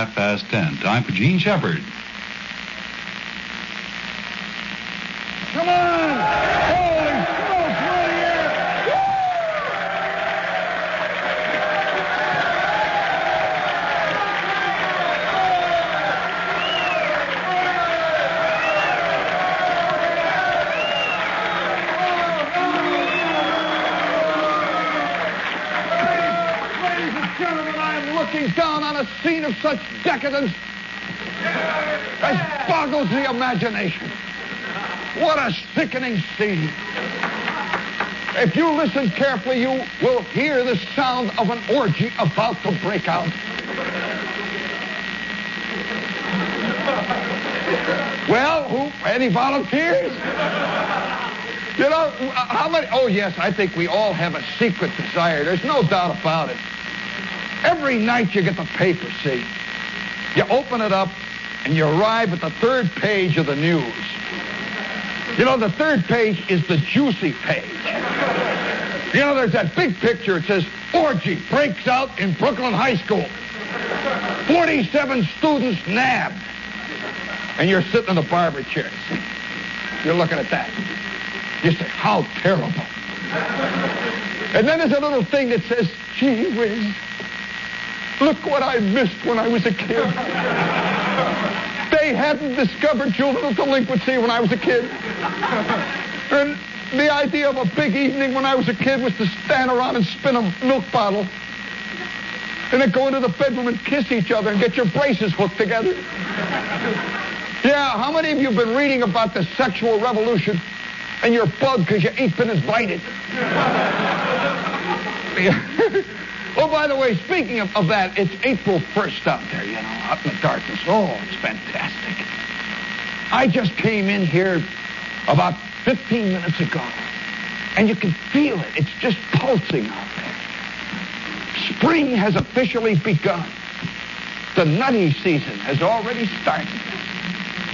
half past ten. Time for Jean Shepherd. Of such decadence as boggles the imagination. What a sickening scene. If you listen carefully, you will hear the sound of an orgy about to break out. Well, who? Any volunteers? You know, uh, how many? Oh, yes, I think we all have a secret desire. There's no doubt about it. Every night you get the paper, see? You open it up and you arrive at the third page of the news. You know, the third page is the juicy page. You know, there's that big picture. It says, orgy breaks out in Brooklyn High School. 47 students nabbed. And you're sitting in a barber chair. See? You're looking at that. You say, how terrible. And then there's a little thing that says, gee whiz, look what I missed when I was a kid. They hadn't discovered juvenile delinquency when I was a kid. And the idea of a big evening when I was a kid was to stand around and spin a milk bottle. And then go into the bedroom and kiss each other and get your braces hooked together. Yeah, how many of you have been reading about the sexual revolution and you're bugged because you ain't been invited? Oh, by the way, speaking of, of that, it's April 1st out there, you know, out in the darkness. Oh, it's fantastic. I just came in here about 15 minutes ago, and you can feel it. It's just pulsing out there. Spring has officially begun. The nutty season has already started.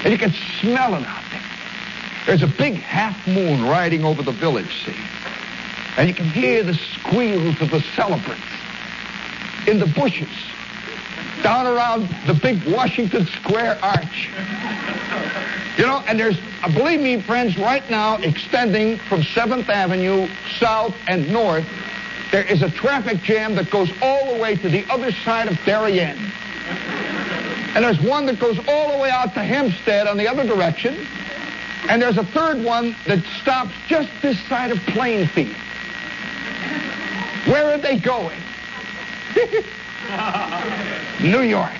And you can smell it out there. There's a big half moon riding over the village, see? And you can hear the squeals of the celebrants in the bushes down around the big Washington Square arch. You know, and there's, uh, believe me, friends, right now, extending from 7th Avenue south and north, there is a traffic jam that goes all the way to the other side of Darien. And there's one that goes all the way out to Hempstead on the other direction. And there's a third one that stops just this side of Plainfield. Where are they going? New York.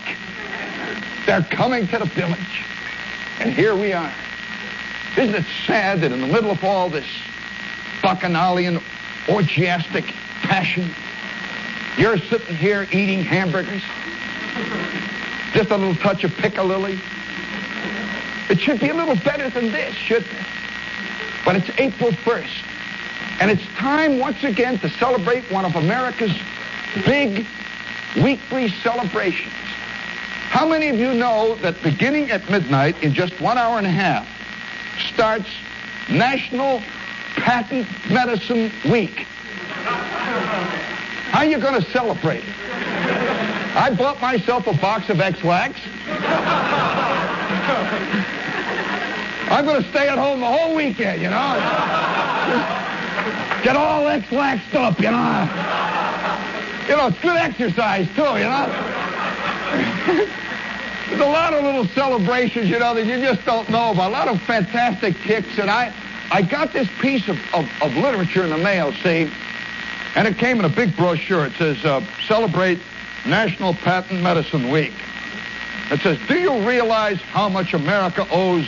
They're coming to the village. And here we are. Isn't it sad that in the middle of all this bacchanalian, orgiastic passion, you're sitting here eating hamburgers? Just a little touch of piccalilli? It should be a little better than this, shouldn't it? But it's April 1st. And it's time once again to celebrate one of America's big weekly celebrations. How many of you know that beginning at midnight in just one hour and a half starts National Patent Medicine Week? How are you going to celebrate it? I bought myself a box of Ex-Lax. I'm going to stay at home the whole weekend, you know. Get all Ex-Laxed up, you know. You know, it's good exercise, too, you know. There's a lot of little celebrations, you know, that you just don't know about. A lot of fantastic kicks. And I, I got this piece of, of, of literature in the mail, see, and it came in a big brochure. It says, uh, celebrate National Patent Medicine Week. It says, do you realize how much America owes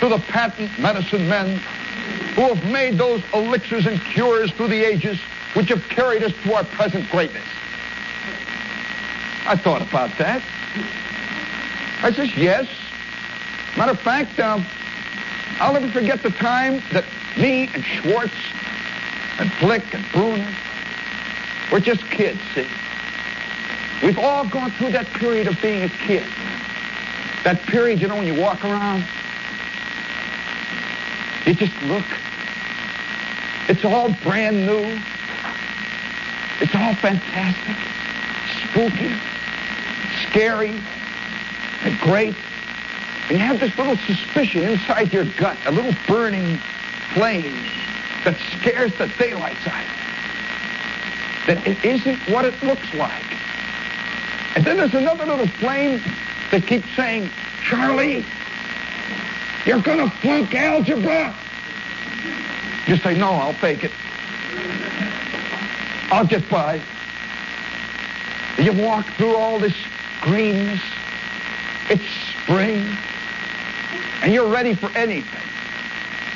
to the patent medicine men who have made those elixirs and cures through the ages which have carried us to our present greatness? I thought about that. I says, yes. Matter of fact, uh, I'll never forget the time that me and Schwartz and Flick and Bruner were just kids, see? We've all gone through that period of being a kid. That period, you know, when you walk around, you just look. It's all brand new. It's all fantastic, spooky, scary, and great. And you have this little suspicion inside your gut, a little burning flame that scares the daylights out of you. That it isn't what it looks like. And then there's another little flame that keeps saying, Charlie, you're going to flunk algebra. You say, no, I'll fake it. I'll get by. You walk through all this greenness. It's spring. And you're ready for anything.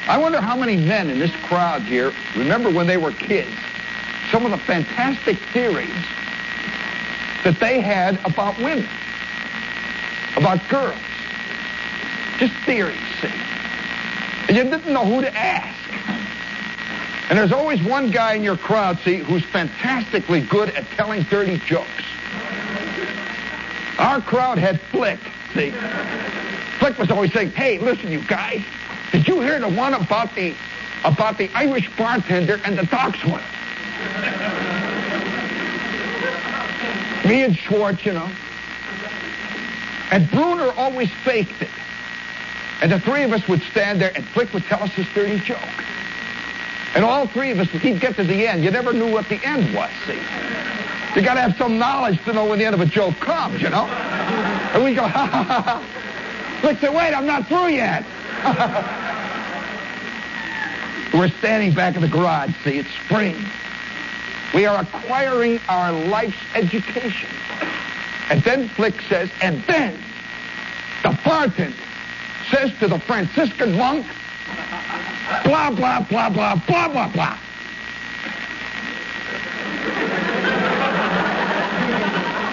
I wonder how many men in this crowd here remember when they were kids some of the fantastic theories that they had about women, about girls. Just theories, see. And you didn't know who to ask. And there's always one guy in your crowd, see, who's fantastically good at telling dirty jokes. Our crowd had Flick, see. Flick was always saying, hey, listen, you guys, did you hear the one about the about the Irish bartender and the dachshund? Me and Schwartz, you know. And Bruner always faked it. And the three of us would stand there, and Flick would tell us his dirty joke. And all three of us, he'd get to the end. You never knew what the end was, see. You got to have some knowledge to know when the end of a joke comes, you know. And we go, ha, ha, ha, ha. Flick said, wait, I'm not through yet. We're standing back in the garage, see, it's spring. We are acquiring our life's education. And then Flick says, and then the bartender says to the Franciscan monk, blah, blah, blah, blah, blah, blah, blah.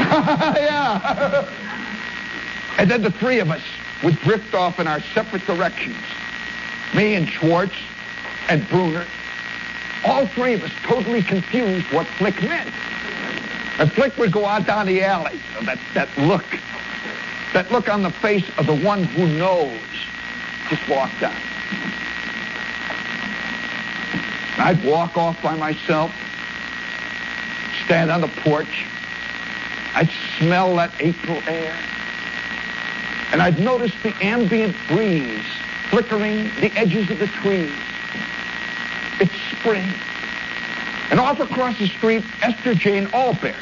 yeah. and then the three of us would drift off in our separate directions. Me and Schwartz and Bruner. All three of us totally confused what Flick meant. And Flick would go out down the alley. That, that look. That look on the face of the one who knows. Just walk down. I'd walk off by myself, stand on the porch. I'd smell that April air. And I'd notice the ambient breeze flickering the edges of the trees. It's spring. And off across the street, Esther Jane Alberry.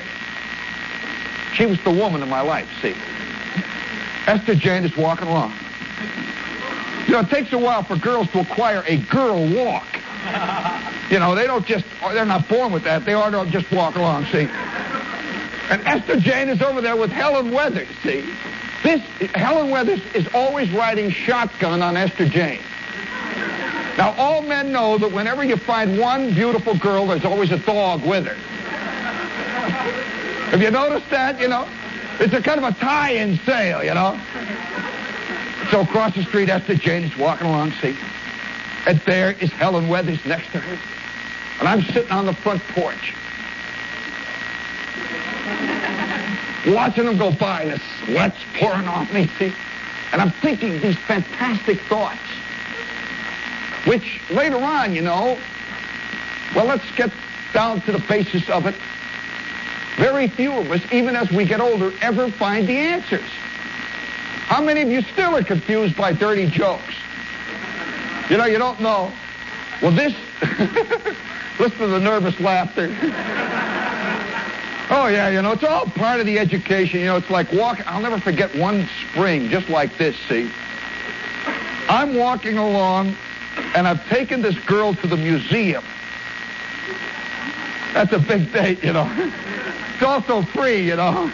She was the woman of my life, see. Esther Jane is walking along. You know, it takes a while for girls to acquire a girl walk. You know, they don't just, they're not born with that. They ought to just walk along, see. And Esther Jane is over there with Helen Weathers, see. This, Helen Weathers is always riding shotgun on Esther Jane. Now, all men know that whenever you find one beautiful girl, there's always a dog with her. Have you noticed that, you know? It's a kind of a tie-in sale, you know? So across the street, Esther Jane is walking along, see? And there is Helen Weathers next to her. And I'm sitting on the front porch. Watching them go by, and the sweat's pouring off me, see? And I'm thinking these fantastic thoughts. Which later on, you know, well, let's get down to the basis of it. Very few of us, even as we get older, ever find the answers. How many of you still are confused by dirty jokes? You know, you don't know. Well, this, listen to the nervous laughter. oh, yeah, you know, it's all part of the education. You know, it's like walking. I'll never forget one spring just like this, see. I'm walking along, and I've taken this girl to the museum. That's a big date, you know. It's also free, you know.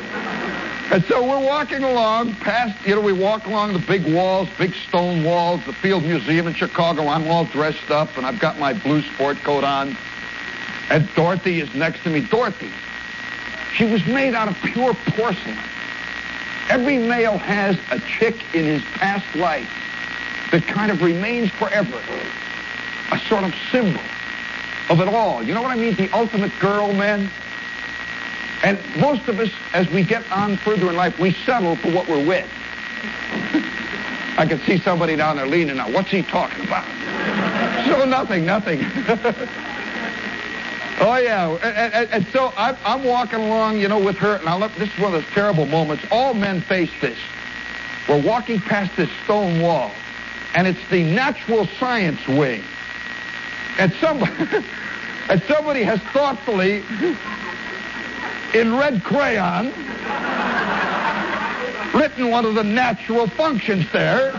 And so we're walking along past, you know, we walk along the big walls, big stone walls, the Field Museum in Chicago. I'm all dressed up, and I've got my blue sport coat on. And Dorothy is next to me. Dorothy, she was made out of pure porcelain. Every male has a chick in his past life that kind of remains forever. A sort of symbol of it all. You know what I mean? The ultimate girl, man. And most of us, as we get on further in life, we settle for what we're with. I can see somebody down there leaning out. What's he talking about? so nothing, nothing. oh, yeah. And, and, and so I'm, I'm, walking along, you know, with her. and I look, this is one of those terrible moments. All men face this. we're walking past this stone wall, and it's the natural science wing. And somebody, and somebody has thoughtfully, in red crayon, written one of the natural functions there.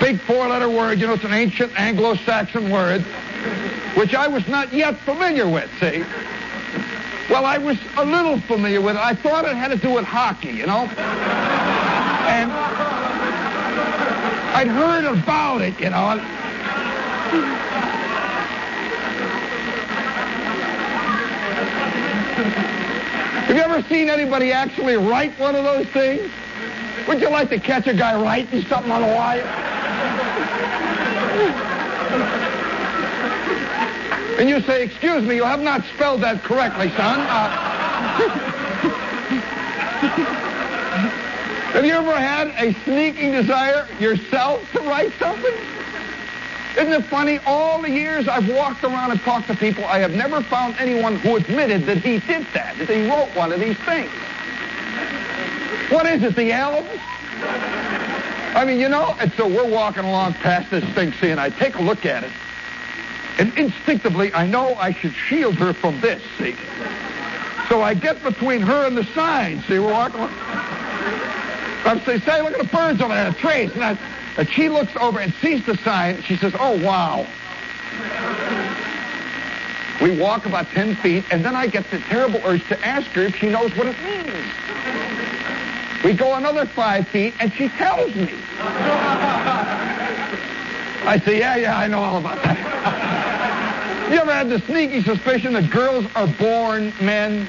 Big four-letter word, you know, it's an ancient Anglo-Saxon word, which I was not yet familiar with, see? Well, I was a little familiar with it. I thought it had to do with hockey, you know? And I'd heard about it, you know. Have you ever seen anybody actually write one of those things? Would you like to catch a guy writing something on a wire? And you say, excuse me, you have not spelled that correctly, son. Uh, have you ever had a sneaking desire yourself to write something? Isn't it funny? All the years I've walked around and talked to people, I have never found anyone who admitted that he did that, that he wrote one of these things. What is it, the elves? I mean, you know, and so we're walking along past this thing, see, and I take a look at it, and instinctively I know I should shield her from this, see. So I get between her and the sign, see, we're walking along. I'm saying, say, look at the birds over there, the trees. And I, and she looks over and sees the sign. She says, oh, wow. We walk about 10 feet, and then I get the terrible urge to ask her if she knows what it means. We go another five feet, and she tells me. I say, yeah, yeah, I know all about that. you ever had the sneaky suspicion that girls are born men?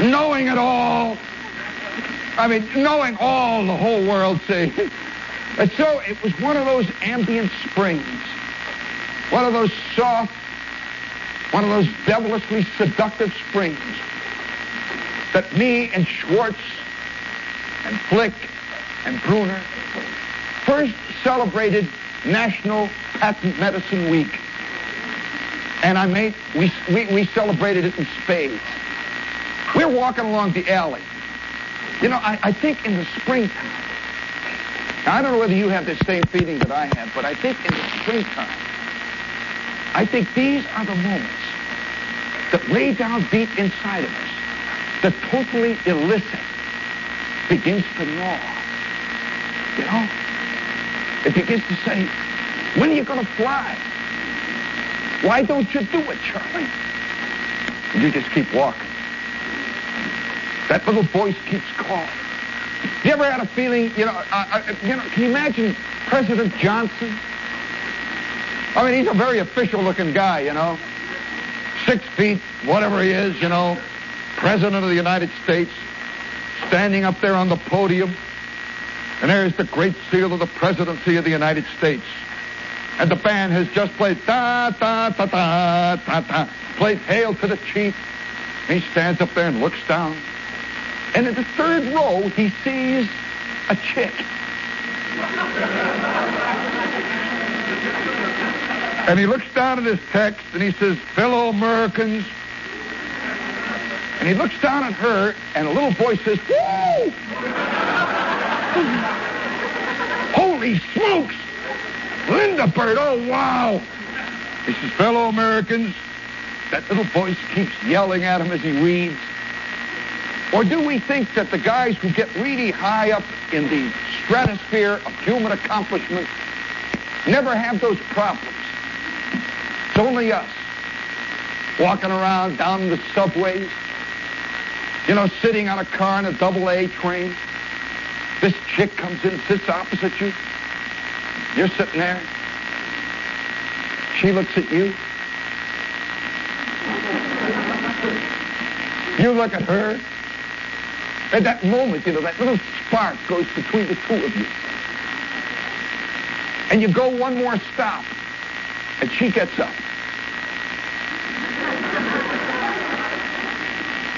Knowing it all. I mean, knowing all the whole world, see. And so it was one of those ambient springs, one of those soft, one of those devilishly seductive springs that me and Schwartz and Flick and Bruner first celebrated National Patent Medicine Week. And I made, we, we, we celebrated it in spades. We're walking along the alley. You know, I, I think in the springtime, now, I don't know whether you have the same feeling that I have, but I think in the springtime, I think these are the moments that way down deep inside of us, the totally illicit begins to gnaw. You know? It begins to say, when are you going to fly? Why don't you do it, Charlie? And you just keep walking. That little voice keeps calling. You ever had a feeling, you know, uh, uh, you know, can you imagine President Johnson? I mean, he's a very official-looking guy, you know. Six feet, whatever he is, you know. President of the United States, standing up there on the podium. And there's the great seal of the presidency of the United States. And the band has just played da da da da da da. Played Hail to the Chief. He stands up there and looks down. And in the third row, he sees a chick. And he looks down at his text and he says, fellow Americans. And he looks down at her and a little voice says, whoa! Holy smokes! Lynda Bird, oh wow! He says, fellow Americans. That little voice keeps yelling at him as he reads. Or do we think that the guys who get really high up in the stratosphere of human accomplishment never have those problems? It's only us walking around down the subways, you know, sitting on a car in a double A train. This chick comes in, sits opposite you. You're sitting there. She looks at you. You look at her. At that moment, you know, that little spark goes between the two of you. And you go one more stop, and she gets up.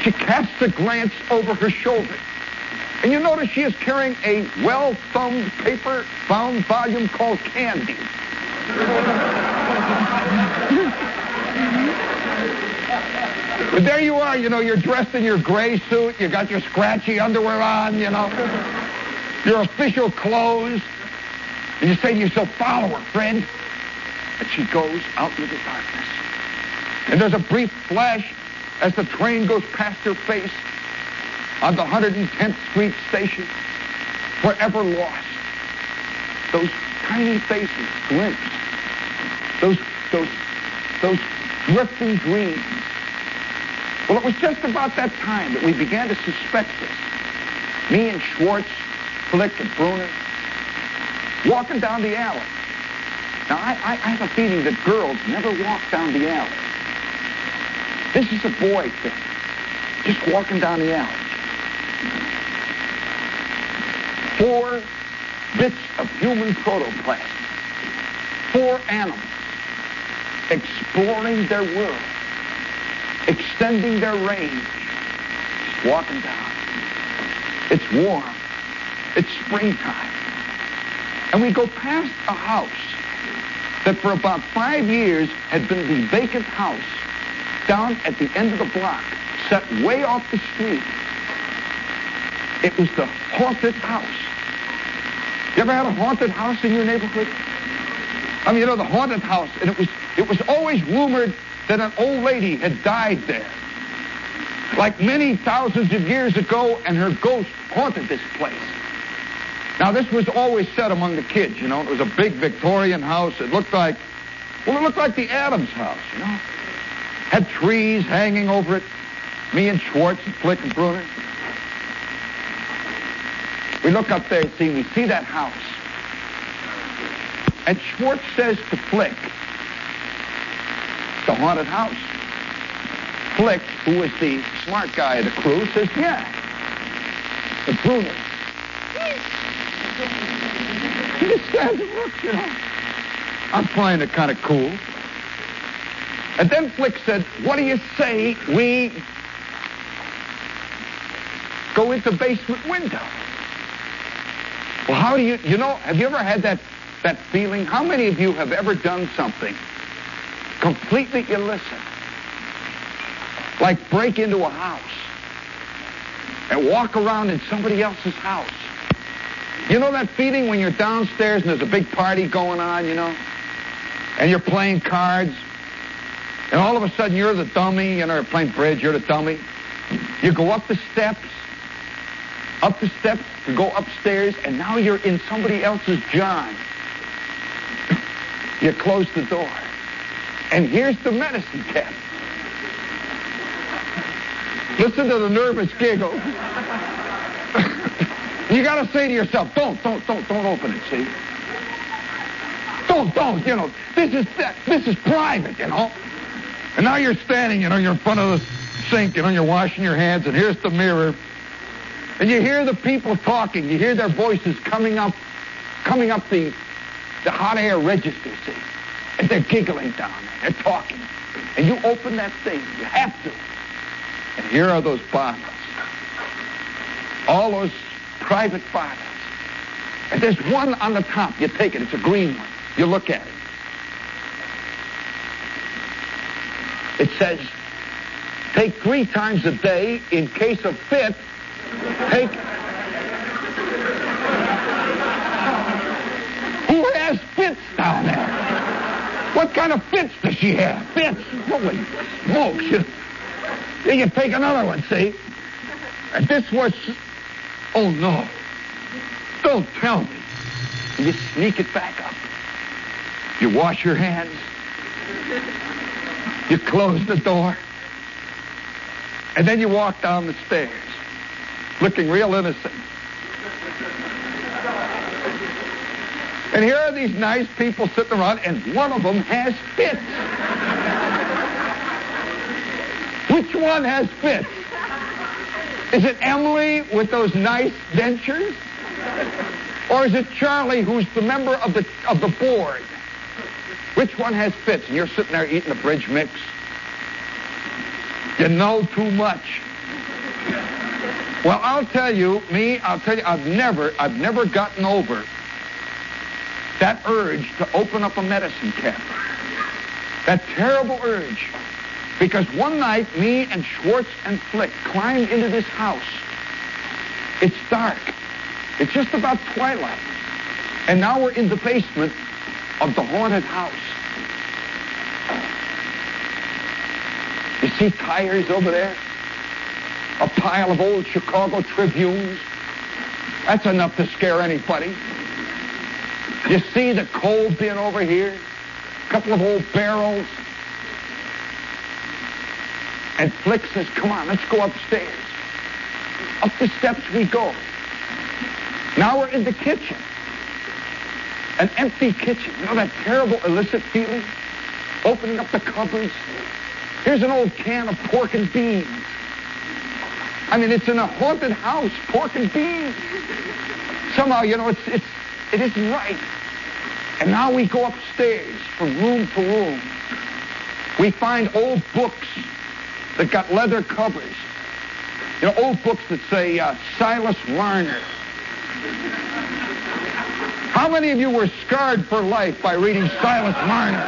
She casts a glance over her shoulder. And you notice she is carrying a well-thumbed paper-bound volume called Candy. But there you are, you know, you're dressed in your gray suit, you got your scratchy underwear on, you know. your official clothes, and you say to yourself, follow her, friend. And she goes out into the darkness. And there's a brief flash as the train goes past her face on the 110th Street station, forever lost. Those tiny faces glimpsed. Those, those, those drifting dreams. Well, it was just about that time that we began to suspect this. Me and Schwartz, Flick and Bruner, walking down the alley. Now, I, I, I have a feeling that girls never walk down the alley. This is a boy thing. Just walking down the alley. Four bits of human protoplasm. Four animals exploring their world, extending their range, walking down. It's warm. It's springtime. And we go past a house that for about five years had been the vacant house down at the end of the block, set way off the street. It was the haunted house. You ever had a haunted house in your neighborhood? I mean, you know, the haunted house, and it was it was always rumored that an old lady had died there. Like many thousands of years ago, and her ghost haunted this place. Now, this was always said among the kids, you know. It was a big Victorian house. It looked like, well, it looked like the Addams house, you know. Had trees hanging over it. Me and Schwartz and Flick and Bruner. We look up there and see, we see that house. And Schwartz says to Flick, the haunted house. Flick, who was the smart guy of the crew, says, yeah. the Bruner, he just stands and looks, you know. I'm finding it kind of cool. And then Flick said, what do you say we go into the basement window? Well, how do you, you know, have you ever had that, that feeling? How many of you have ever done something completely illicit? Like break into a house and walk around in somebody else's house. You know that feeling when you're downstairs and there's a big party going on, you know? And you're playing cards. And all of a sudden you're the dummy, you know, you're playing bridge, you're the dummy. You go up the steps, up the steps to go upstairs, and now you're in somebody else's John. you close the door. And here's the medicine cap. Listen to the nervous giggle. you got to say to yourself, don't, don't, don't, don't open it, see? Don't, don't, you know, this is, this is private, you know? And now you're standing, you know, you're in front of the sink, you know, you're washing your hands, and here's the mirror. And you hear the people talking. You hear their voices coming up, coming up the, the hot air register, see? And they're giggling down there. They're talking. And you open that thing. You have to. And here are those bottles. All those private bottles. And there's one on the top. You take it. It's a green one. You look at it. It says, take three times a day in case of fit. Take. Who has fits down there? What kind of fits does she have? Fits? Holy smokes. You, you can take another one, see? And this was. Oh, no. Don't tell me. You sneak it back up. You wash your hands. You close the door. And then you walk down the stairs, looking real innocent. And here are these nice people sitting around, and one of them has fits. Which one has fits? Is it Emily with those nice dentures? Or is it Charlie who's the member of the of the board? Which one has fits? And you're sitting there eating a bridge mix. You know too much. Well, I'll tell you, me, I'll tell you, I've never, I've never gotten over that urge to open up a medicine cabinet. That terrible urge. Because one night, me and Schwartz and Flick climbed into this house. It's dark. It's just about twilight. And now we're in the basement of the haunted house. You see tires over there? A pile of old Chicago Tribunes? That's enough to scare anybody. You see the coal bin over here? A couple of old barrels. And Flick says, come on, let's go upstairs. Up the steps we go. Now we're in the kitchen. An empty kitchen. You know that terrible illicit feeling? Opening up the cupboards. Here's an old can of pork and beans. I mean, it's in a haunted house, pork and beans. Somehow, you know, it's, it's, it isn't right. And now we go upstairs from room to room. We find old books that got leather covers. You know, old books that say uh, Silas Marner. How many of you were scarred for life by reading Silas Marner?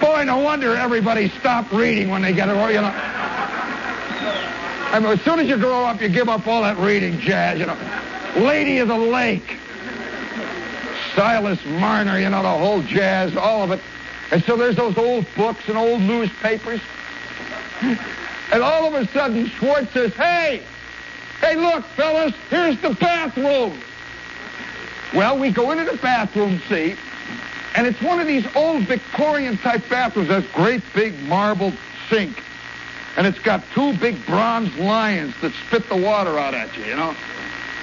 Boy, no wonder everybody stopped reading when they get it, you know. I mean, as soon as you grow up, you give up all that reading jazz, you know. Lady of the Lake. Silas Marner, you know, the whole jazz, all of it. And so there's those old books and old newspapers. And all of a sudden, Schwartz says, hey, hey, look, fellas, here's the bathroom. Well, we go into the bathroom, see, and it's one of these old Victorian type bathrooms. That's great big marble sink. And it's got two big bronze lions that spit the water out at you, you know.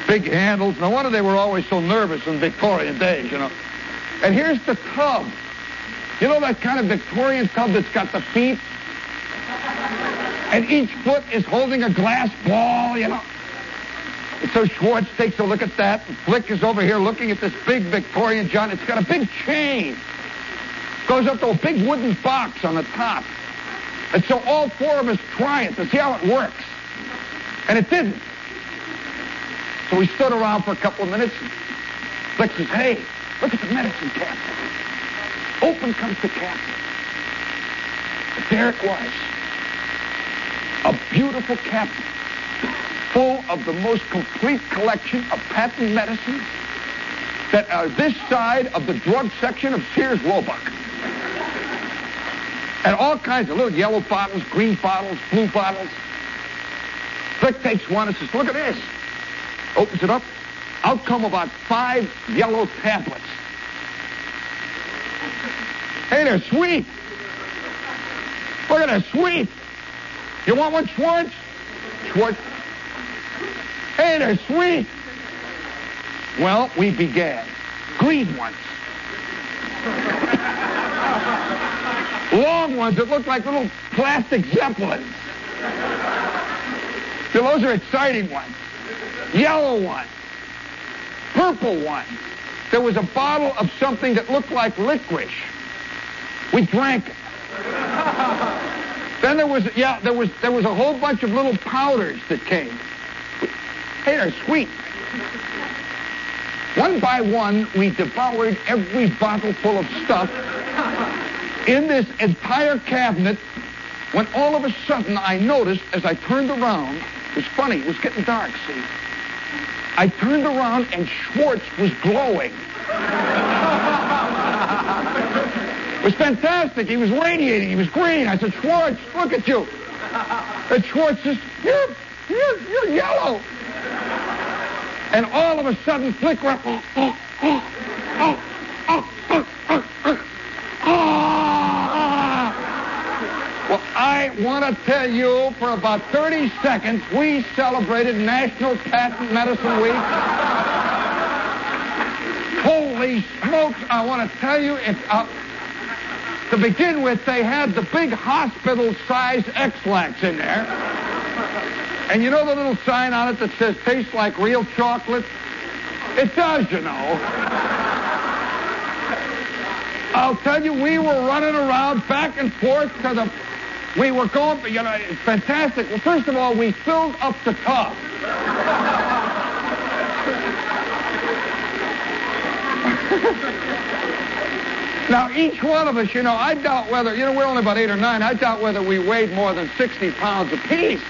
Big handles. No wonder they were always so nervous in Victorian days, you know. And here's the tub. You know that kind of Victorian tub that's got the feet? And each foot is holding a glass ball, you know. And so Schwartz takes a look at that, and Flick is over here looking at this big Victorian John. It's got a big chain. Goes up to a big wooden box on the top. And so all four of us try it to see how it works. And it didn't. So we stood around for a couple of minutes. Flick says, hey, look at the medicine cabinet. Open comes the cabinet. There it was. A beautiful cabinet full of the most complete collection of patent medicines that are this side of the drug section of Sears Roebuck. And all kinds of little yellow bottles, green bottles, blue bottles. Flick takes one and says, look at this. Opens it up. Out come about five yellow tablets. Hey, they're sweet. Look at that, sweet. You want one, Schwartz? Schwartz. Hey, they're sweet. Well, we began. Green ones. Long ones that look like little plastic zeppelins. So those are exciting ones. Yellow one, Purple one. There was a bottle of something that looked like licorice. We drank it. Then there was, yeah, there was, there was a whole bunch of little powders that came. Hey, they're sweet. One by one, we devoured every bottle full of stuff in this entire cabinet when all of a sudden I noticed as I turned around, was funny, it was getting dark, see. I turned around and Schwartz was glowing. It was fantastic. He was radiating. He was green. I said, Schwartz, look at you. And Schwartz says, you're, you're, you're yellow. And all of a sudden, Flick went, oh, oh, oh, oh, oh, oh, oh, oh. Ah. Well, I want to tell you, for about 30 seconds, we celebrated National Patent Medicine Week. Holy smokes, I want to tell you, it's uh, to begin with, they had the big hospital-size Ex-Lax in there. And you know the little sign on it that says tastes like real chocolate? It does, you know. I'll tell you, we were running around back and forth to the... We were going, you know, fantastic. Well, first of all, we filled up the tub. Now, each one of us, you know, I doubt whether, you know, we're only about eight or nine. I doubt whether we weighed more than 60 pounds apiece.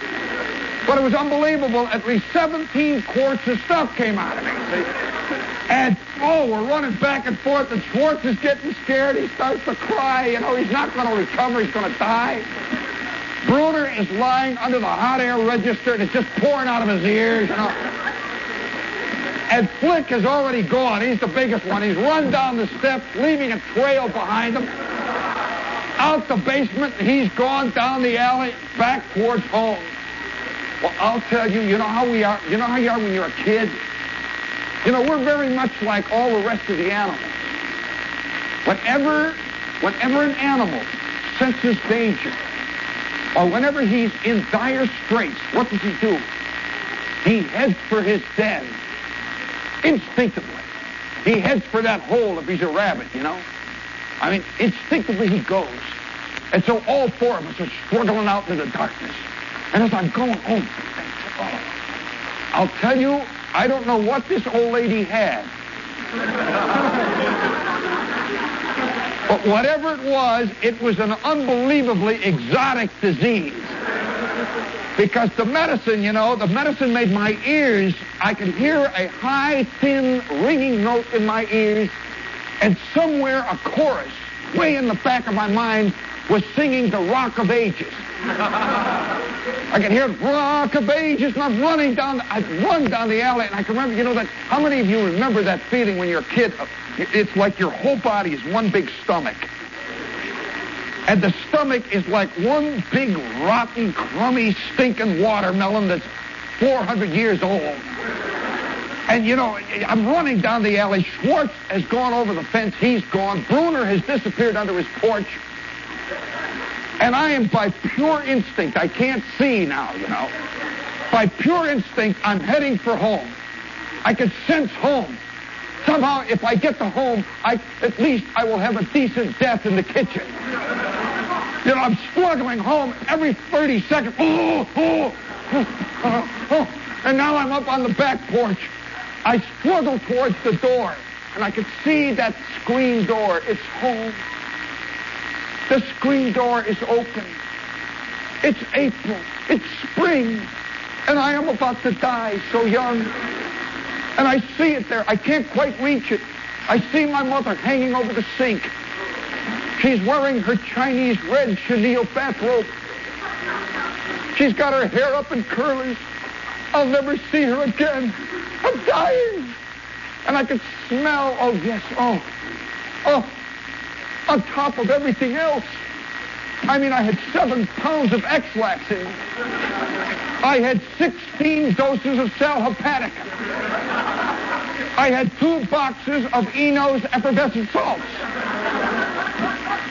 But it was unbelievable. At least 17 quarts of stuff came out of me. And, oh, we're running back and forth, and Schwartz is getting scared. He starts to cry. You know, he's not going to recover. He's going to die. Bruner is lying under the hot air register, and it's just pouring out of his ears, you know. And Flick has already gone. He's the biggest one. He's run down the steps, leaving a trail behind him. Out the basement, he's gone down the alley, back towards home. Well, I'll tell you, you know how we are, you know how you are when you're a kid? You know, we're very much like all the rest of the animals. Whenever, whenever an animal senses danger, or whenever he's in dire straits, what does he do? He heads for his den. Instinctively. He heads for that hole if he's a rabbit, you know? I mean, instinctively he goes. And so all four of us are struggling out into the darkness. And as I'm going home, I'll tell you, I don't know what this old lady had. but whatever it was, it was an unbelievably exotic disease. Because the medicine, you know, the medicine made my ears, I could hear a high, thin, ringing note in my ears, and somewhere a chorus, way in the back of my mind, was singing the Rock of Ages. I could hear Rock of Ages, and I'm running down, I'd run down the alley, and I can remember, you know, that, how many of you remember that feeling when you're a kid? It's like your whole body is one big stomach. And the stomach is like one big, rotten, crummy, stinking watermelon that's 400 years old. And, you know, I'm running down the alley. Schwartz has gone over the fence. He's gone. Bruner has disappeared under his porch. And I am by pure instinct. I can't see now, you know. By pure instinct, I'm heading for home. I can sense home. Somehow, if I get to home, I, at least I will have a decent death in the kitchen. You know, I'm struggling home every 30 seconds. Oh, oh, oh, oh, oh. And now I'm up on the back porch. I struggle towards the door, and I can see that screen door. It's home. The screen door is open. It's April. It's spring. And I am about to die so young. And I see it there. I can't quite reach it. I see my mother hanging over the sink. She's wearing her Chinese red chenille bathrobe. She's got her hair up in curlers. I'll never see her again. I'm dying. And I can smell, oh yes, oh, oh, on top of everything else. I mean, I had seven pounds of Ex-Lax in. I had 16 doses of Sal Hepatic. I had two boxes of Eno's effervescent salts.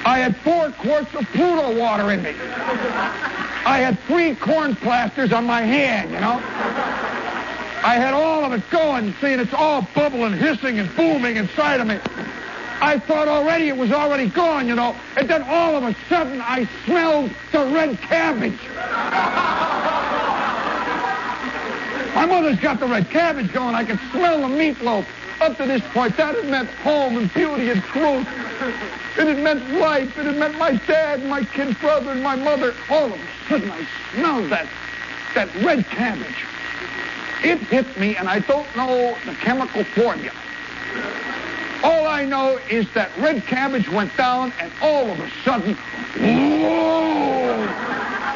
I had four quarts of Pluto water in me. I had three corn plasters on my hand, you know. I had all of it going, seeing it's all bubbling, hissing, and booming inside of me. I thought already it was already gone, you know. And then all of a sudden I smelled the red cabbage. My mother's got the red cabbage going. I could smell the meatloaf. Up to this point, that had meant home and beauty and truth. It had meant life. It had meant my dad and my kid brother and my mother. All of a sudden I smelled that, that red cabbage. It hit me, and I don't know the chemical formula. All I know is that red cabbage went down, and all of a sudden, whoa!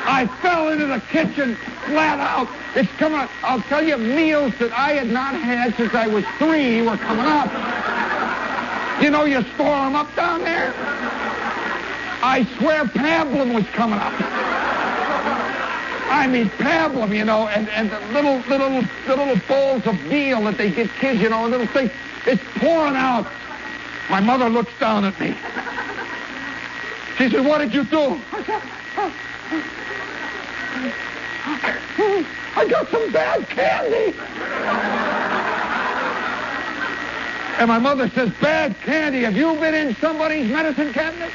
I fell into the kitchen flat out. It's coming. up. I'll tell you, meals that I had not had since I was three were coming up. You know, you store them up down there. I swear, pablum was coming up. I mean, pablum, you know, and, and the little, little, the little bowls of meal that they give kids, you know, a little thing. It's pouring out. My mother looks down at me. She said, what did you do? I got some bad candy. And my mother says, bad candy. Have you been in somebody's medicine cabinet?